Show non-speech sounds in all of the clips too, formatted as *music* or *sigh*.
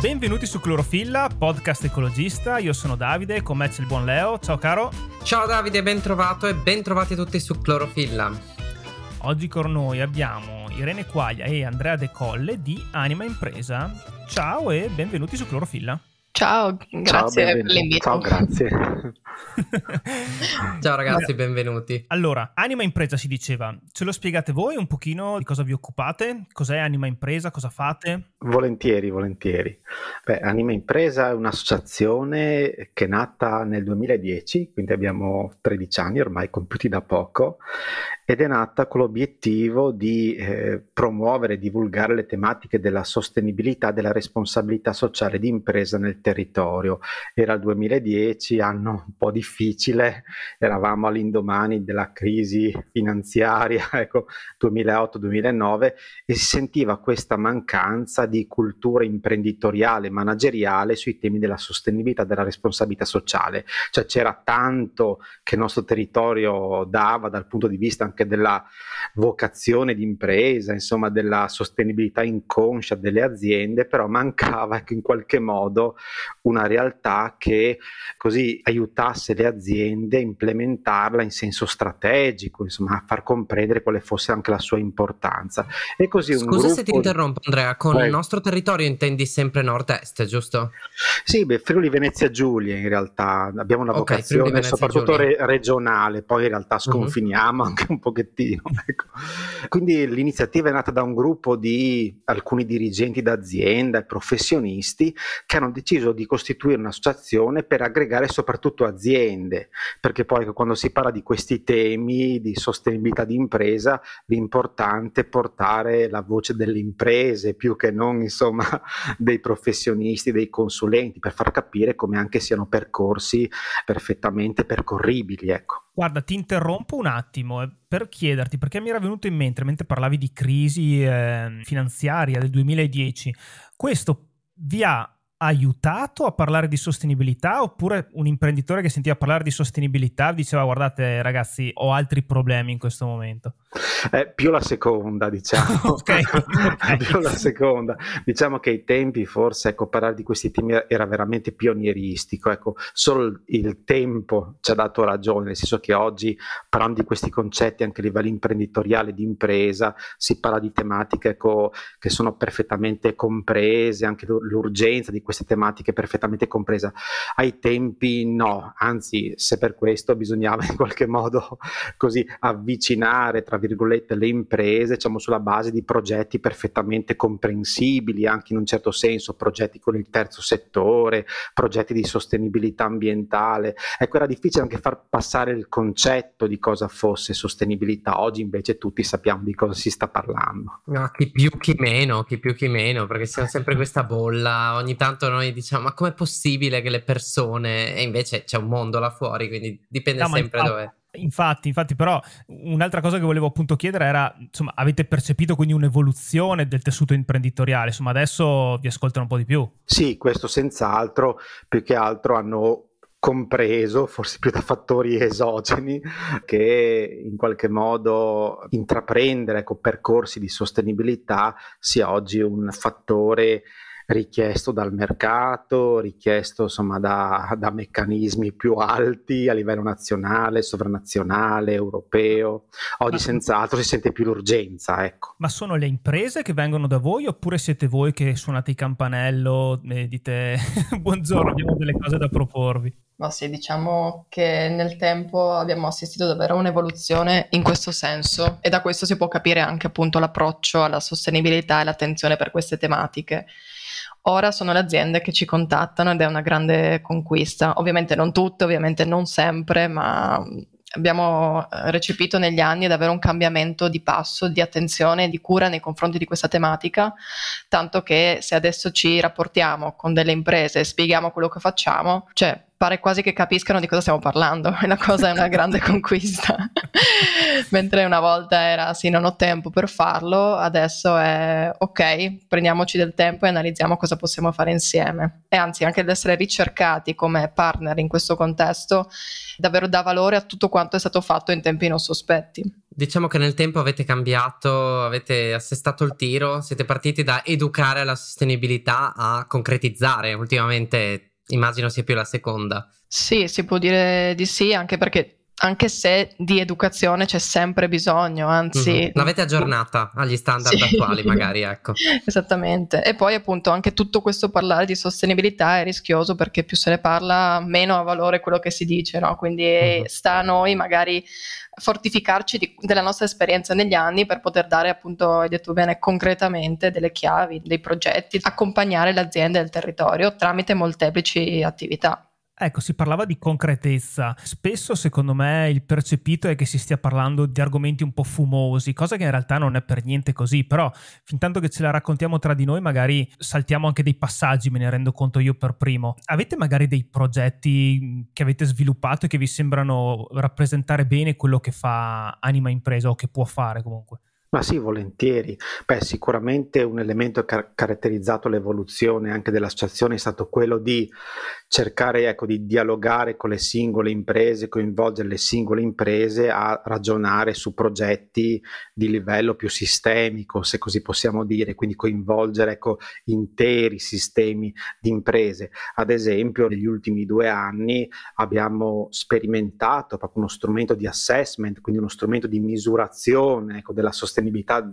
Benvenuti su Clorofilla, podcast ecologista. Io sono Davide, con me c'è il buon Leo. Ciao caro. Ciao Davide, ben trovato e ben trovati tutti su Clorofilla. Oggi con noi abbiamo Irene Quaglia e Andrea De Colle di Anima Impresa. Ciao e benvenuti su Clorofilla. Ciao, grazie Ciao, per l'invito. Ciao, grazie. *laughs* Ciao ragazzi, benvenuti. Allora, Anima Impresa si diceva, ce lo spiegate voi un pochino di cosa vi occupate? Cos'è Anima Impresa? Cosa fate? Volentieri, volentieri. Beh, Anima Impresa è un'associazione che è nata nel 2010, quindi abbiamo 13 anni ormai compiuti da poco, ed è nata con l'obiettivo di eh, promuovere e divulgare le tematiche della sostenibilità e della responsabilità sociale di impresa nel territorio. Era il 2010, anno un po' difficile, eravamo all'indomani della crisi finanziaria, *laughs* ecco, 2008-2009, e si sentiva questa mancanza di cultura imprenditoriale, manageriale sui temi della sostenibilità, della responsabilità sociale. Cioè c'era tanto che il nostro territorio dava dal punto di vista anche della vocazione di impresa, insomma della sostenibilità inconscia delle aziende, però mancava in qualche modo una realtà che così aiutasse le aziende a implementarla in senso strategico, insomma a far comprendere quale fosse anche la sua importanza. E così un Scusa se ti interrompo Andrea, con Beh, nostro territorio intendi sempre nord-est, giusto? Sì, beh, Friuli Venezia Giulia in realtà abbiamo una okay, vocazione soprattutto re- regionale, poi in realtà mhm. sconfiniamo uh-huh. anche un pochettino. *laughs* Ecco. Quindi l'iniziativa è nata da un gruppo di alcuni dirigenti d'azienda e professionisti che hanno deciso di costituire un'associazione per aggregare soprattutto aziende, perché poi quando si parla di questi temi di sostenibilità di impresa, l'importante è portare la voce delle imprese più che non non insomma *laughs* dei professionisti, dei consulenti, per far capire come anche siano percorsi perfettamente percorribili. Ecco. Guarda, ti interrompo un attimo eh, per chiederti, perché mi era venuto in mente mentre parlavi di crisi eh, finanziaria del 2010, questo vi ha aiutato a parlare di sostenibilità oppure un imprenditore che sentiva parlare di sostenibilità diceva guardate ragazzi ho altri problemi in questo momento? Eh, più la seconda diciamo, *laughs* okay. *laughs* più la seconda, diciamo che ai tempi forse ecco, parlare di questi temi era veramente pionieristico, ecco, solo il tempo ci ha dato ragione, nel senso che oggi parlando di questi concetti anche a livello imprenditoriale di impresa si parla di tematiche ecco, che sono perfettamente comprese, anche l'urgenza di queste tematiche perfettamente compresa. Ai tempi no, anzi se per questo bisognava in qualche modo *laughs* così avvicinare, tra virgolette, le imprese, diciamo sulla base di progetti perfettamente comprensibili, anche in un certo senso, progetti con il terzo settore, progetti di sostenibilità ambientale. Ecco, era difficile anche far passare il concetto di cosa fosse sostenibilità. Oggi invece tutti sappiamo di cosa si sta parlando. No, chi più chi meno, chi più chi meno, perché siamo sempre questa bolla, ogni tanto tanto noi diciamo ma com'è possibile che le persone e invece c'è un mondo là fuori quindi dipende no, sempre infatti, dove Infatti, infatti, però un'altra cosa che volevo appunto chiedere era, insomma, avete percepito quindi un'evoluzione del tessuto imprenditoriale? Insomma, adesso vi ascoltano un po' di più. Sì, questo senz'altro, più che altro hanno compreso, forse più da fattori esogeni, che in qualche modo intraprendere ecco, percorsi di sostenibilità sia oggi un fattore richiesto dal mercato, richiesto insomma da, da, meccanismi più alti a livello nazionale, sovranazionale, europeo. Oggi Ma... senz'altro si sente più l'urgenza. Ecco. Ma sono le imprese che vengono da voi oppure siete voi che suonate il campanello e dite *laughs* buongiorno, abbiamo delle cose da proporvi? Ma sì, diciamo che nel tempo abbiamo assistito davvero a un'evoluzione in questo senso e da questo si può capire anche appunto l'approccio alla sostenibilità e l'attenzione per queste tematiche. Ora sono le aziende che ci contattano ed è una grande conquista. Ovviamente non tutte, ovviamente non sempre, ma abbiamo eh, recepito negli anni ad avere un cambiamento di passo, di attenzione e di cura nei confronti di questa tematica, tanto che se adesso ci rapportiamo con delle imprese e spieghiamo quello che facciamo, cioè pare quasi che capiscano di cosa stiamo parlando e *laughs* la cosa è una grande *laughs* conquista. *laughs* Mentre una volta era sì, non ho tempo per farlo, adesso è ok, prendiamoci del tempo e analizziamo cosa possiamo fare insieme. E anzi, anche ad essere ricercati come partner in questo contesto davvero dà valore a tutto quanto è stato fatto in tempi non sospetti. Diciamo che nel tempo avete cambiato, avete assestato il tiro, siete partiti da educare alla sostenibilità a concretizzare. Ultimamente immagino sia più la seconda. Sì, si può dire di sì, anche perché anche se di educazione c'è sempre bisogno, anzi... Mm-hmm. L'avete aggiornata agli standard sì. attuali magari, ecco. *laughs* Esattamente. E poi appunto anche tutto questo parlare di sostenibilità è rischioso perché più se ne parla meno ha valore quello che si dice, no? Quindi mm-hmm. sta a noi magari fortificarci di, della nostra esperienza negli anni per poter dare appunto, hai detto bene, concretamente delle chiavi, dei progetti, accompagnare le aziende del territorio tramite molteplici attività. Ecco, si parlava di concretezza. Spesso, secondo me, il percepito è che si stia parlando di argomenti un po' fumosi, cosa che in realtà non è per niente così. Però, fin tanto che ce la raccontiamo tra di noi, magari saltiamo anche dei passaggi, me ne rendo conto io per primo. Avete magari dei progetti che avete sviluppato e che vi sembrano rappresentare bene quello che fa Anima Impresa o che può fare comunque? Ma sì, volentieri. Beh, sicuramente un elemento che ha caratterizzato l'evoluzione anche dell'associazione è stato quello di cercare ecco, di dialogare con le singole imprese, coinvolgere le singole imprese a ragionare su progetti di livello più sistemico, se così possiamo dire, quindi coinvolgere ecco, interi sistemi di imprese. Ad esempio, negli ultimi due anni abbiamo sperimentato proprio uno strumento di assessment, quindi uno strumento di misurazione ecco, della sostenibilità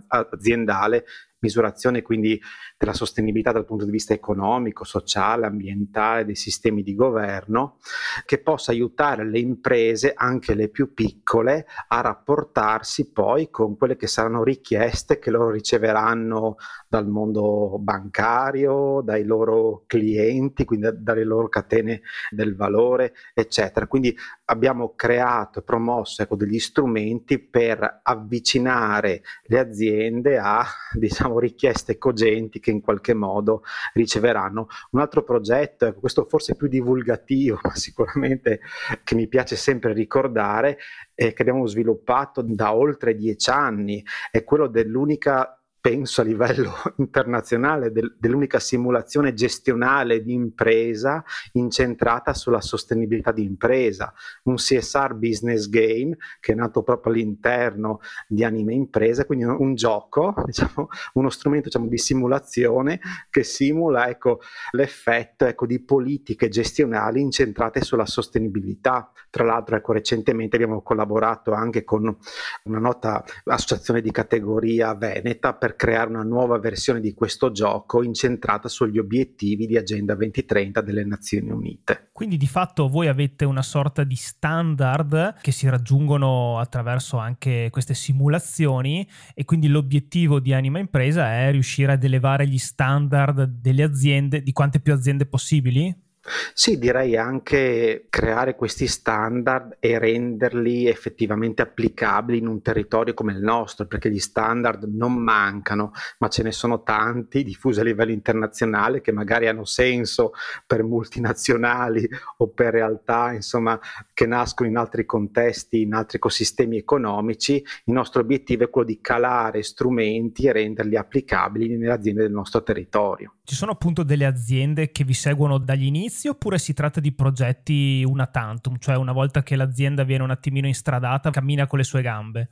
aziendale misurazione quindi della sostenibilità dal punto di vista economico, sociale, ambientale, dei sistemi di governo, che possa aiutare le imprese, anche le più piccole, a rapportarsi poi con quelle che saranno richieste che loro riceveranno dal mondo bancario, dai loro clienti, quindi dalle loro catene del valore, eccetera. Quindi abbiamo creato e promosso ecco, degli strumenti per avvicinare le aziende a *laughs* diciamo, richieste cogenti che in qualche modo riceveranno. Un altro progetto, ecco, questo forse più divulgativo, *laughs* ma sicuramente che mi piace sempre ricordare, eh, che abbiamo sviluppato da oltre dieci anni, è quello dell'unica penso a livello *laughs* internazionale, del, dell'unica simulazione gestionale di impresa incentrata sulla sostenibilità di impresa, un CSR business game che è nato proprio all'interno di Anime Impresa, quindi un, un gioco, *laughs* diciamo, uno strumento diciamo, di simulazione che simula ecco, l'effetto ecco, di politiche gestionali incentrate sulla sostenibilità. Tra l'altro ecco, recentemente abbiamo collaborato anche con una nota associazione di categoria veneta per creare una nuova versione di questo gioco incentrata sugli obiettivi di Agenda 2030 delle Nazioni Unite. Quindi di fatto voi avete una sorta di standard che si raggiungono attraverso anche queste simulazioni e quindi l'obiettivo di Anima Impresa è riuscire ad elevare gli standard delle aziende, di quante più aziende possibili? Sì, direi anche creare questi standard e renderli effettivamente applicabili in un territorio come il nostro, perché gli standard non mancano, ma ce ne sono tanti diffusi a livello internazionale che magari hanno senso per multinazionali o per realtà, insomma, che nascono in altri contesti, in altri ecosistemi economici. Il nostro obiettivo è quello di calare strumenti e renderli applicabili nelle aziende del nostro territorio. Ci sono appunto delle aziende che vi seguono dagli inizi oppure si tratta di progetti una tantum, cioè una volta che l'azienda viene un attimino instradata, cammina con le sue gambe?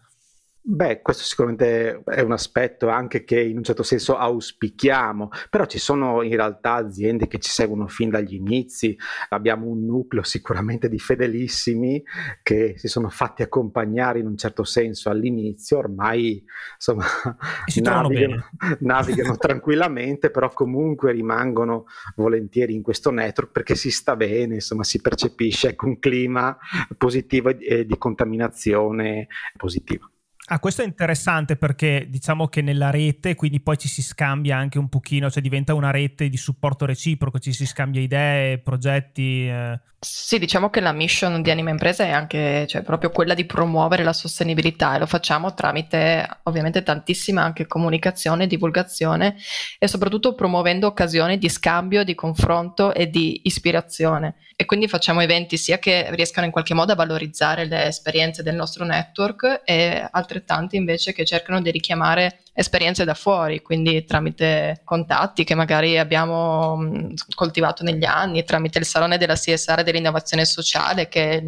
Beh, questo sicuramente è un aspetto anche che in un certo senso auspichiamo, però ci sono in realtà aziende che ci seguono fin dagli inizi, abbiamo un nucleo sicuramente di fedelissimi che si sono fatti accompagnare in un certo senso all'inizio, ormai insomma navigano, *laughs* navigano tranquillamente, però comunque rimangono volentieri in questo network perché si sta bene, insomma si percepisce un clima positivo e di contaminazione positiva. Ah, questo è interessante perché diciamo che nella rete, quindi poi ci si scambia anche un pochino, cioè diventa una rete di supporto reciproco, ci si scambia idee, progetti. Eh. Sì, diciamo che la mission di Anima Impresa è anche cioè, proprio quella di promuovere la sostenibilità e lo facciamo tramite ovviamente tantissima anche comunicazione, divulgazione e soprattutto promuovendo occasioni di scambio, di confronto e di ispirazione. E quindi facciamo eventi sia che riescano in qualche modo a valorizzare le esperienze del nostro network e altri altrettanti invece che cercano di richiamare esperienze da fuori, quindi tramite contatti che magari abbiamo mm, coltivato negli anni, tramite il Salone della CSR dell'innovazione sociale, che è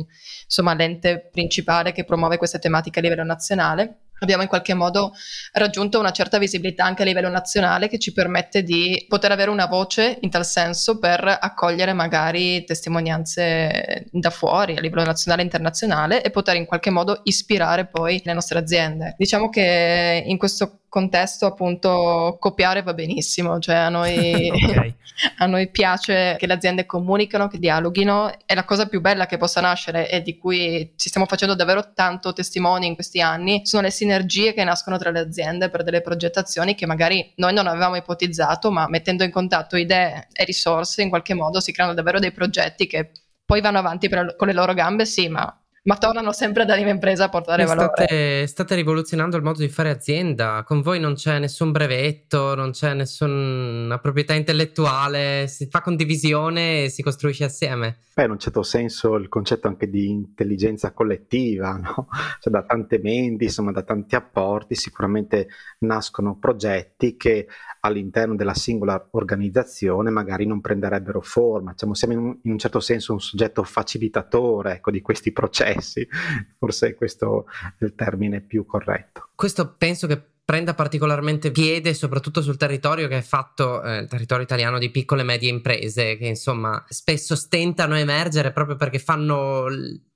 insomma l'ente principale che promuove queste tematiche a livello nazionale abbiamo in qualche modo raggiunto una certa visibilità anche a livello nazionale che ci permette di poter avere una voce in tal senso per accogliere magari testimonianze da fuori a livello nazionale e internazionale e poter in qualche modo ispirare poi le nostre aziende. Diciamo che in questo contesto appunto copiare va benissimo, cioè a noi, *laughs* okay. *laughs* a noi piace che le aziende comunicano, che dialoghino, è la cosa più bella che possa nascere e di cui ci stiamo facendo davvero tanto testimoni in questi anni, sono le sinergie che nascono tra le aziende per delle progettazioni che magari noi non avevamo ipotizzato, ma mettendo in contatto idee e risorse in qualche modo si creano davvero dei progetti che poi vanno avanti per, con le loro gambe, sì, ma ma tornano sempre ad anima impresa a portare e valore. State, state, rivoluzionando il modo di fare azienda. Con voi non c'è nessun brevetto, non c'è nessuna proprietà intellettuale, si fa condivisione e si costruisce assieme. Beh, in un certo senso il concetto anche di intelligenza collettiva, no? *laughs* Cioè da tante menti, insomma, da tanti apporti, sicuramente nascono progetti che all'interno della singola organizzazione magari non prenderebbero forma. Diciamo, siamo in un, in un, certo senso un soggetto facilitatore ecco, di questi processi, *laughs* forse questo è il termine più corretto. Questo penso che prenda particolarmente piede soprattutto sul territorio che è fatto, eh, il territorio italiano di piccole e medie imprese, che insomma spesso stentano a emergere proprio perché fanno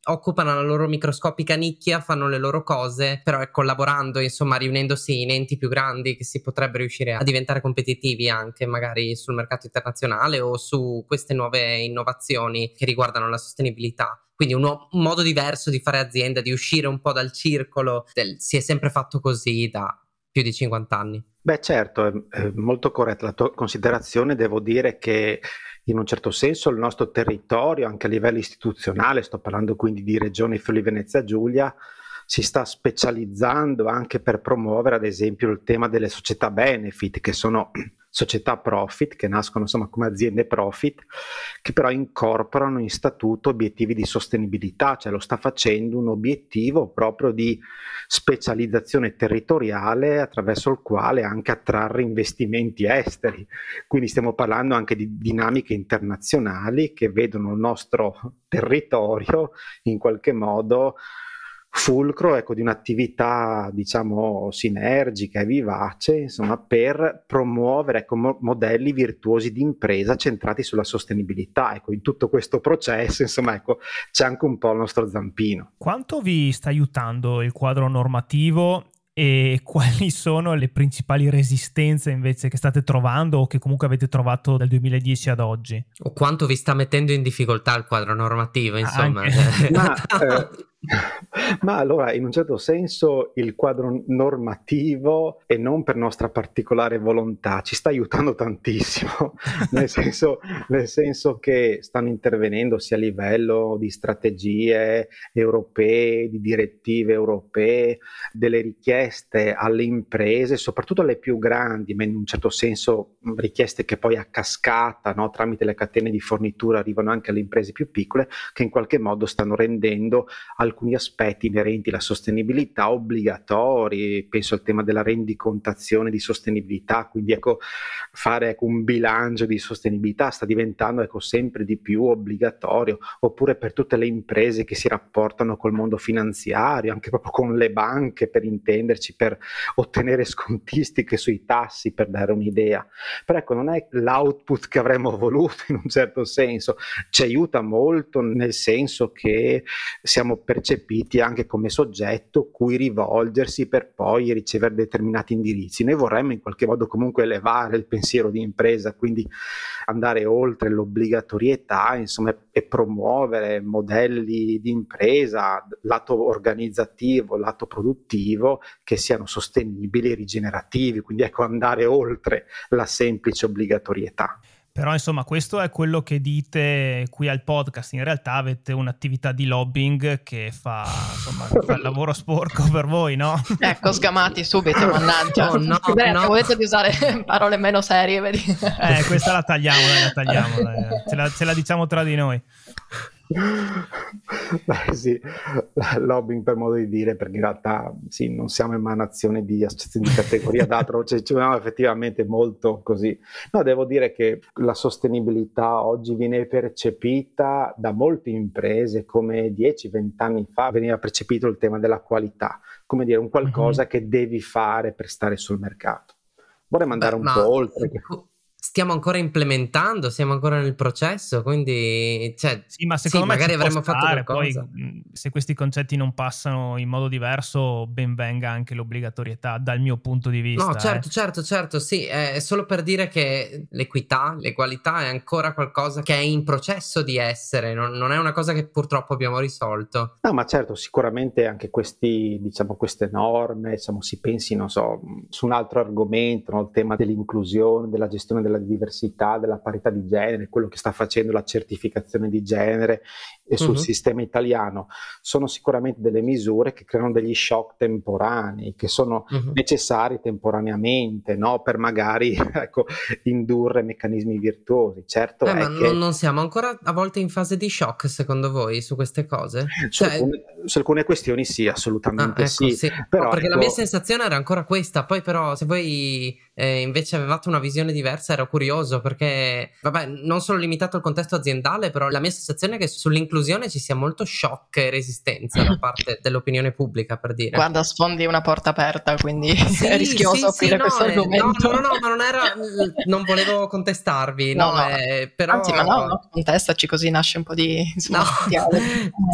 occupano la loro microscopica nicchia, fanno le loro cose, però è collaborando, insomma, riunendosi in enti più grandi che si potrebbero riuscire a diventare competitivi anche magari sul mercato internazionale o su queste nuove innovazioni che riguardano la sostenibilità. Quindi un, un modo diverso di fare azienda, di uscire un po' dal circolo del si è sempre fatto così da più di 50 anni. Beh certo, è, molto corretta la tua considerazione, devo dire che in un certo senso il nostro territorio, anche a livello istituzionale, sto parlando quindi di Regione Friuli Venezia Giulia, si sta specializzando anche per promuovere ad esempio il tema delle società benefit, che sono società profit, che nascono insomma come aziende profit, che però incorporano in statuto obiettivi di sostenibilità, cioè lo sta facendo un obiettivo proprio di specializzazione territoriale attraverso il quale anche attrarre investimenti esteri. Quindi stiamo parlando anche di dinamiche internazionali che vedono il nostro territorio in qualche modo fulcro ecco, di un'attività diciamo sinergica e vivace insomma, per promuovere ecco, mo- modelli virtuosi di impresa centrati sulla sostenibilità. Ecco, in tutto questo processo insomma, ecco, c'è anche un po' il nostro zampino. Quanto vi sta aiutando il quadro normativo e quali sono le principali resistenze invece che state trovando o che comunque avete trovato dal 2010 ad oggi? O quanto vi sta mettendo in difficoltà il quadro normativo, insomma. Ma, *laughs* eh, *laughs* ma allora, in un certo senso, il quadro normativo, e non per nostra particolare volontà, ci sta aiutando tantissimo, *laughs* nel, senso, nel senso che stanno intervenendo sia a livello di strategie europee, di direttive europee, delle richieste alle imprese, soprattutto alle più grandi, ma in un certo senso richieste che poi a cascata, no, tramite le catene di fornitura, arrivano anche alle imprese più piccole, che in qualche modo stanno rendendo al alcuni aspetti inerenti alla sostenibilità obbligatori, penso al tema della rendicontazione di sostenibilità, quindi ecco, fare ecco, un bilancio di sostenibilità sta diventando ecco, sempre di più obbligatorio, oppure per tutte le imprese che si rapportano col mondo finanziario, anche proprio con le banche per intenderci, per ottenere scontistiche sui tassi, per dare un'idea. Però ecco, non è l'output che avremmo voluto in un certo senso, ci aiuta molto nel senso che siamo per percepiti anche come soggetto cui rivolgersi per poi ricevere determinati indirizzi. Noi vorremmo in qualche modo comunque elevare il pensiero di impresa, quindi andare oltre l'obbligatorietà insomma, e promuovere modelli di impresa, lato organizzativo, lato produttivo, che siano sostenibili e rigenerativi, quindi ecco andare oltre la semplice obbligatorietà. Però insomma questo è quello che dite qui al podcast, in realtà avete un'attività di lobbying che fa, insomma, fa il lavoro sporco per voi, no? *laughs* Ecco, sgamati subito, *laughs* mannaggia. Oh, no, Beh, no. Volete di usare *laughs* parole meno serie, vedi? Eh, questa la tagliamo, dai, la tagliamo, dai. Ce, la, ce la diciamo tra di noi. Beh, sì, lobbying per modo di dire, perché in realtà sì, non siamo emanazione di associazioni di categoria d'altro, cioè, ci vediamo effettivamente molto così. No, devo dire che la sostenibilità oggi viene percepita da molte imprese come 10-20 anni fa veniva percepito il tema della qualità, come dire un qualcosa mm-hmm. che devi fare per stare sul mercato. Vorrei mandare Beh, un po' oltre. Che stiamo ancora implementando, siamo ancora nel processo, quindi cioè, sì, ma secondo sì, me magari avremmo fatto qualcosa. Poi, se questi concetti non passano in modo diverso, ben venga anche l'obbligatorietà dal mio punto di vista. No, certo, eh. certo, certo, sì, è solo per dire che l'equità, l'equalità è ancora qualcosa che è in processo di essere, non, non è una cosa che purtroppo abbiamo risolto. No, ma certo, sicuramente anche questi, diciamo, queste norme, diciamo, si pensi, non so, su un altro argomento, no? il tema dell'inclusione, della gestione della diversità, della parità di genere, quello che sta facendo la certificazione di genere e sul uh-huh. sistema italiano, sono sicuramente delle misure che creano degli shock temporanei, che sono uh-huh. necessari temporaneamente, no? per magari *laughs* ecco, indurre meccanismi virtuosi. Certo eh, ma che... non siamo ancora a volte in fase di shock, secondo voi, su queste cose? Su, cioè... alcune, su alcune, questioni sì, assolutamente ah, ecco, sì. sì. Però, no, perché ecco... la mia sensazione era ancora questa, poi però se voi eh, invece avevate una visione diversa ero curioso perché, vabbè, non solo limitato al contesto aziendale, però la mia sensazione è che sull'inclusione ci sia molto shock e resistenza da *laughs* parte dell'opinione pubblica, per dire. Guarda, sfondi una porta aperta, quindi *laughs* sì, è rischioso sì, aprire sì, questo no, argomento. No, no, no, ma non era, *laughs* non volevo contestarvi, no, no, eh, però... Anzi, ma no, no, contestaci così nasce un po' di... No.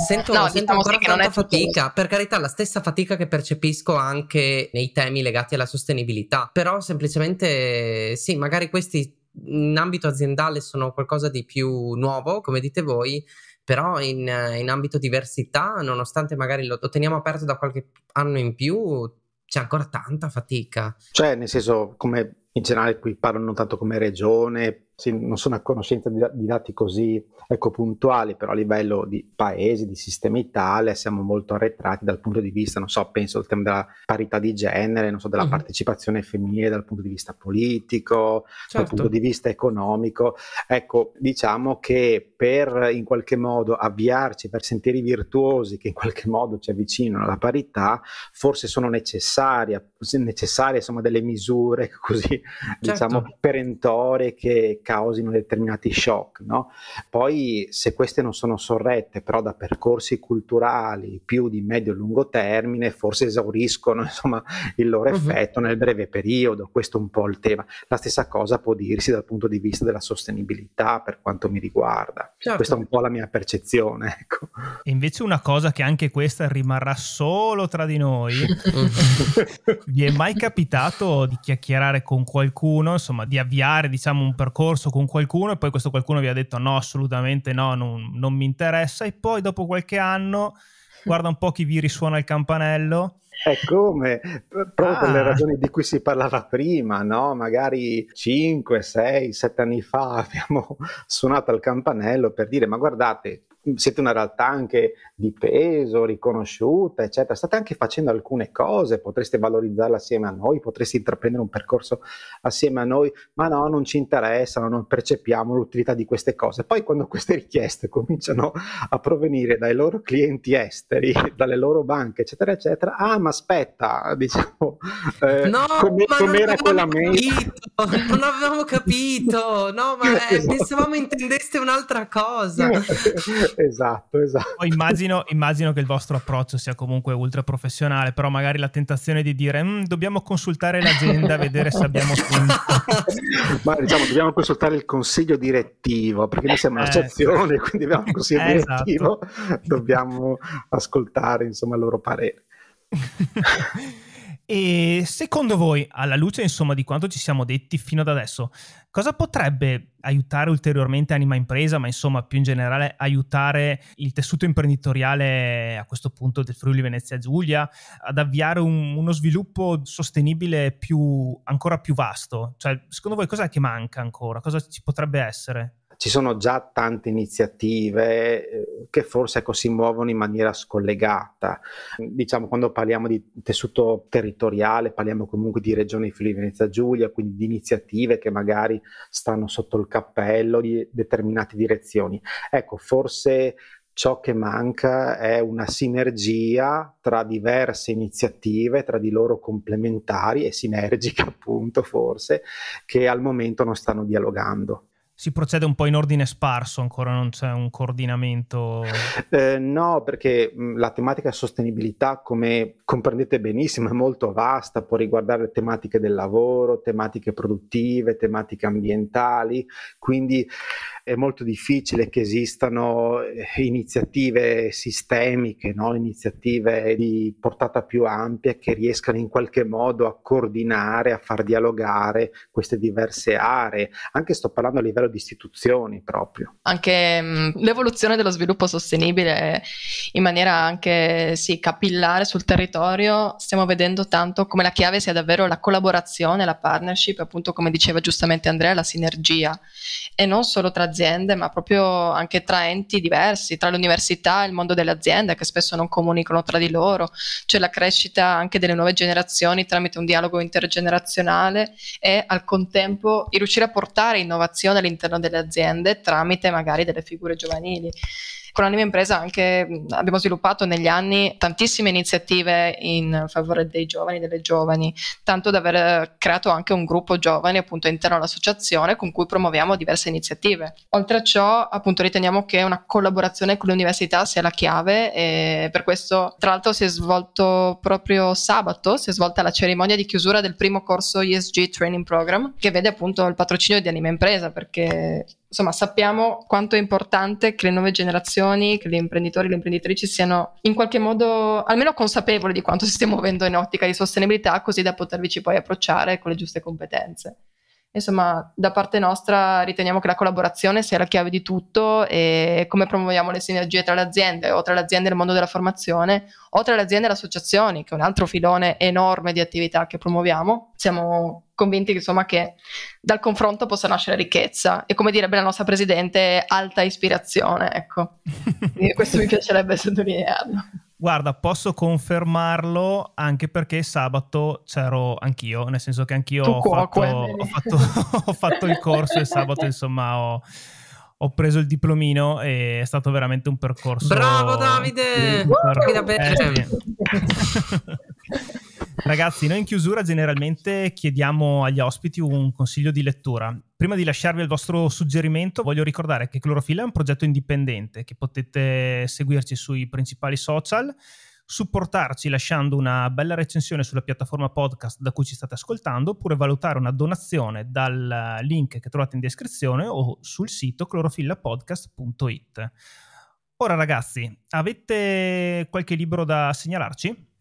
sento, no, sento diciamo ancora tanta fatica, per carità, la stessa fatica che percepisco anche nei temi legati alla sostenibilità, però semplicemente semplicemente sì, magari questi in ambito aziendale sono qualcosa di più nuovo, come dite voi, però in, in ambito diversità, nonostante magari lo, lo teniamo aperto da qualche anno in più, c'è ancora tanta fatica. Cioè, nel senso, come in generale qui parlo non tanto come regione, sì, non sono a conoscenza di, di dati così ecco, puntuali, però a livello di paese, di sistema Italia, siamo molto arretrati dal punto di vista, non so, penso al tema della parità di genere, non so, della uh-huh. partecipazione femminile dal punto di vista politico, certo. dal punto di vista economico. Ecco, diciamo che per in qualche modo avviarci per sentieri virtuosi che in qualche modo ci avvicinano alla parità, forse sono necessarie, necessarie insomma, delle misure *laughs* così, certo. diciamo, perentorie che causino determinati shock. No? Poi se queste non sono sorrette però da percorsi culturali più di medio-lungo termine, forse esauriscono *laughs* insomma, il loro uh-huh. effetto nel breve periodo, questo è un po' il tema. La stessa cosa può dirsi dal punto di vista della sostenibilità per quanto mi riguarda. Certo. Questa è un po' la mia percezione. Ecco. E invece una cosa che anche questa rimarrà solo tra di noi, *laughs* vi è mai capitato di chiacchierare con qualcuno, insomma di avviare diciamo un percorso discorso con qualcuno e poi questo qualcuno vi ha detto no, assolutamente no, non, non mi interessa e poi dopo qualche anno guarda un po' chi vi risuona il campanello è come proprio ah. per le ah. ragioni di cui si parlava prima, no? Magari 5, 6, 7 anni fa *laughs* abbiamo suonato al campanello per dire ma guardate, siete una realtà anche di peso, riconosciuta, eccetera. State anche facendo alcune cose, potreste valorizzarle assieme a noi, potreste intraprendere un percorso assieme a noi, ma no, non ci interessano, non percepiamo l'utilità di queste cose. Poi quando *laughs* queste richieste cominciano a provenire dai loro clienti esteri, *laughs* dalle loro banche, eccetera, eccetera, ah, ma aspetta, *laughs* diciamo, eh, no, come, com'era quella mail? Non avevamo capito, no, ma eh, esatto. pensavamo intendeste un'altra cosa. Esatto, esatto. Poi immagino, immagino, che il vostro approccio sia comunque ultra professionale, però magari la tentazione di dire mm, dobbiamo consultare l'agenda, vedere se abbiamo tempo. *laughs* Ma diciamo, dobbiamo consultare il consiglio direttivo, perché noi siamo eh, un'associazione, sì. quindi abbiamo un consiglio eh, direttivo, esatto. dobbiamo ascoltare insomma il loro parere. *laughs* E secondo voi, alla luce insomma di quanto ci siamo detti fino ad adesso, cosa potrebbe aiutare ulteriormente Anima Impresa, ma insomma più in generale aiutare il tessuto imprenditoriale a questo punto del Friuli Venezia Giulia ad avviare un, uno sviluppo sostenibile più, ancora più vasto? Cioè, secondo voi cos'è che manca ancora? Cosa ci potrebbe essere? Ci sono già tante iniziative eh, che forse ecco, si muovono in maniera scollegata. Diciamo, quando parliamo di tessuto territoriale, parliamo comunque di regioni Friuli Venezia Giulia, quindi di iniziative che magari stanno sotto il cappello di determinate direzioni. Ecco, forse ciò che manca è una sinergia tra diverse iniziative, tra di loro complementari e sinergiche *laughs* appunto forse, che al momento non stanno dialogando si procede un po' in ordine sparso, ancora non c'è un coordinamento? Eh, no, perché la tematica sostenibilità, come comprendete benissimo, è molto vasta, può riguardare tematiche del lavoro, tematiche produttive, tematiche ambientali, quindi è molto difficile che esistano eh, iniziative sistemiche, no? iniziative di portata più ampia che riescano in qualche modo a coordinare, a far dialogare queste diverse aree. Anche sto parlando a livello di istituzioni proprio. Anche mh, l'evoluzione dello sviluppo sostenibile in maniera anche sì, capillare sul territorio, stiamo vedendo tanto come la chiave sia davvero la collaborazione, la partnership, appunto come diceva giustamente Andrea, la sinergia e non solo tra aziende, ma proprio anche tra enti diversi, tra l'università e il mondo delle aziende che spesso non comunicano tra di loro, cioè la crescita anche delle nuove generazioni tramite un dialogo intergenerazionale e al contempo riuscire a portare innovazione all'interno delle aziende tramite magari delle figure giovanili con Anima Impresa anche abbiamo sviluppato negli anni tantissime iniziative in favore dei giovani e delle giovani, tanto da aver creato anche un gruppo giovani appunto interno all'associazione con cui promuoviamo diverse iniziative. Oltre a ciò appunto riteniamo che una collaborazione con l'università sia la chiave e per questo tra l'altro si è svolto proprio sabato, si è svolta la cerimonia di chiusura del primo corso ESG Training Program che vede appunto il patrocinio di Anima Impresa perché insomma sappiamo quanto è importante che le nuove generazioni, che gli imprenditori e le imprenditrici siano in qualche modo almeno consapevoli di quanto si stia muovendo in ottica di sostenibilità, così da potervici poi approcciare con le giuste competenze. Insomma, da parte nostra riteniamo che la collaborazione sia la chiave di tutto e come promuoviamo le sinergie tra le aziende o tra le aziende e il mondo della formazione o tra le aziende e le associazioni, che è un altro filone enorme di attività che promuoviamo. Siamo convinti insomma, che dal confronto possa nascere ricchezza e come direbbe la nostra presidente, alta ispirazione. Ecco, *laughs* questo mi piacerebbe sottolinearlo. Guarda, posso confermarlo anche perché sabato c'ero anch'io, nel senso che anch'io ho fatto, ho, *laughs* fatto, ho fatto, il corso e sabato insomma ho, ho, preso il diplomino e è stato veramente un percorso... Bravo Davide! Per... Eh, *laughs* Ragazzi, noi in chiusura generalmente chiediamo agli ospiti un consiglio di lettura. Prima di lasciarvi il vostro suggerimento, voglio ricordare che Clorofilla è un progetto indipendente che potete seguirci sui principali social, supportarci lasciando una bella recensione sulla piattaforma podcast da cui ci state ascoltando, oppure valutare una donazione dal link che trovate in descrizione o sul sito clorofillapodcast.it. Ora ragazzi, avete qualche libro da segnalarci?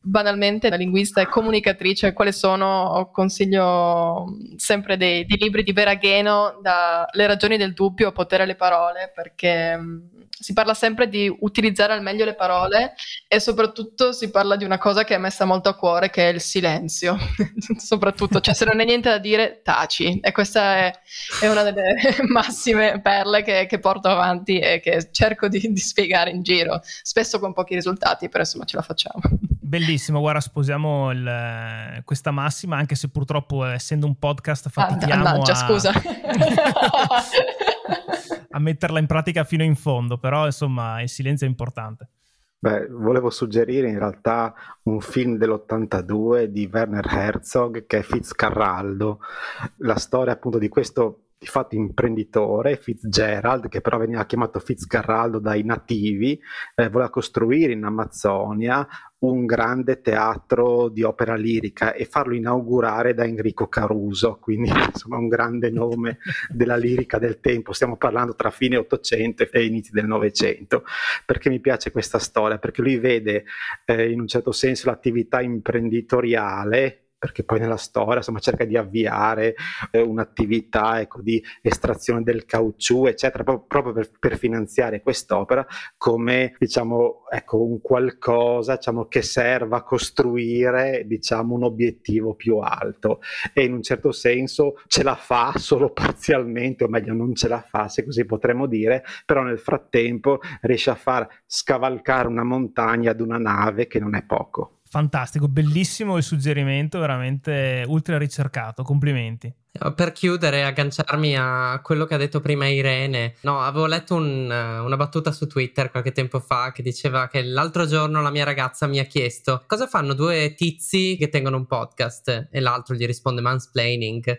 Banalmente da linguista e comunicatrice, quali sono, consiglio sempre dei, dei libri di Veragheno, da Le ragioni del dubbio, potere alle parole, perché mm, si parla sempre di utilizzare al meglio le parole e soprattutto si parla di una cosa che è messa molto a cuore, che è il silenzio. *laughs* soprattutto, cioè se non hai niente da dire, taci. E questa è, è una delle *laughs* massime perle che, che, porto avanti e che cerco di, di spiegare in giro, spesso con pochi risultati, però insomma ce la facciamo. Bellissimo, guarda, sposiamo il, questa massima, anche se purtroppo essendo un podcast fatichiamo Annaggia, a... scusa. *laughs* a metterla in pratica fino in fondo, però insomma il silenzio è importante. Beh, volevo suggerire in realtà un film dell'82 di Werner Herzog che è Fitzcarraldo, la storia appunto di questo di fatto imprenditore, Fitzgerald, che però veniva chiamato Fitzcarraldo dai nativi, eh, voleva costruire in Amazzonia un grande teatro di opera lirica e farlo inaugurare da Enrico Caruso, quindi insomma un grande nome della lirica del tempo. Stiamo parlando tra fine 800 e inizi del Novecento. Perché mi piace questa storia? Perché lui vede eh, in un certo senso l'attività imprenditoriale perché poi nella storia insomma, cerca di avviare eh, un'attività ecco, di estrazione del caucciù, eccetera, proprio, proprio per, per, finanziare quest'opera come diciamo, ecco, un qualcosa diciamo, che serva a costruire diciamo, un obiettivo più alto e in un certo senso ce la fa solo *laughs* parzialmente, o meglio non ce la fa se così potremmo dire, però nel frattempo riesce a far scavalcare una montagna ad una nave che non è poco. Fantastico, bellissimo il suggerimento, veramente ultra ricercato, complimenti. Per chiudere, agganciarmi a quello che ha detto prima Irene. No, avevo letto un, una battuta su Twitter qualche tempo fa che diceva che l'altro giorno la mia ragazza mi ha chiesto cosa fanno due tizi che tengono un podcast e l'altro gli risponde mansplaining.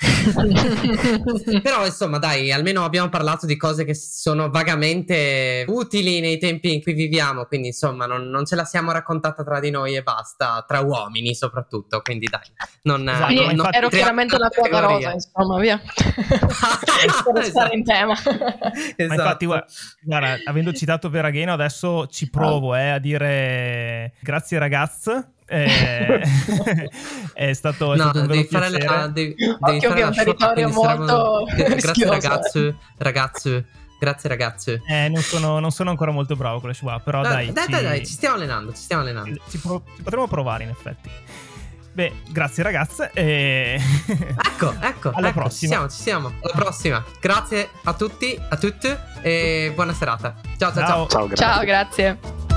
*laughs* Però insomma dai, almeno abbiamo parlato di cose che sono vagamente utili nei tempi in cui viviamo, quindi insomma non, non ce la siamo raccontata tra di noi e basta, tra uomini soprattutto, quindi dai. Non, esatto, non, non ero chiaramente la tua rosa, insomma, via. *laughs* per stare in tema. Esatto. Ma infatti, guarda, guarda, avendo citato Veragheno, adesso ci provo eh, a dire grazie ragazzi. Eh, *laughs* *laughs* è stato, è no, stato un devi fare piacere. la, devi, devi fare un territorio molto grazie ragazzi ragazzi grazie ragazzi eh, non, sono, non sono ancora molto bravo con le schwa però no, dai dai, ci, dai dai ci stiamo allenando ci stiamo allenando ci, pro- ci potremo provare in effetti Beh, grazie ragazze. E... *laughs* ecco, ecco. Alla ecco, prossima. Ci siamo, ci siamo. Alla prossima. Grazie a tutti, a tutte e buona serata. Ciao, ciao, ciao. Ciao, ciao. Ciao, grazie.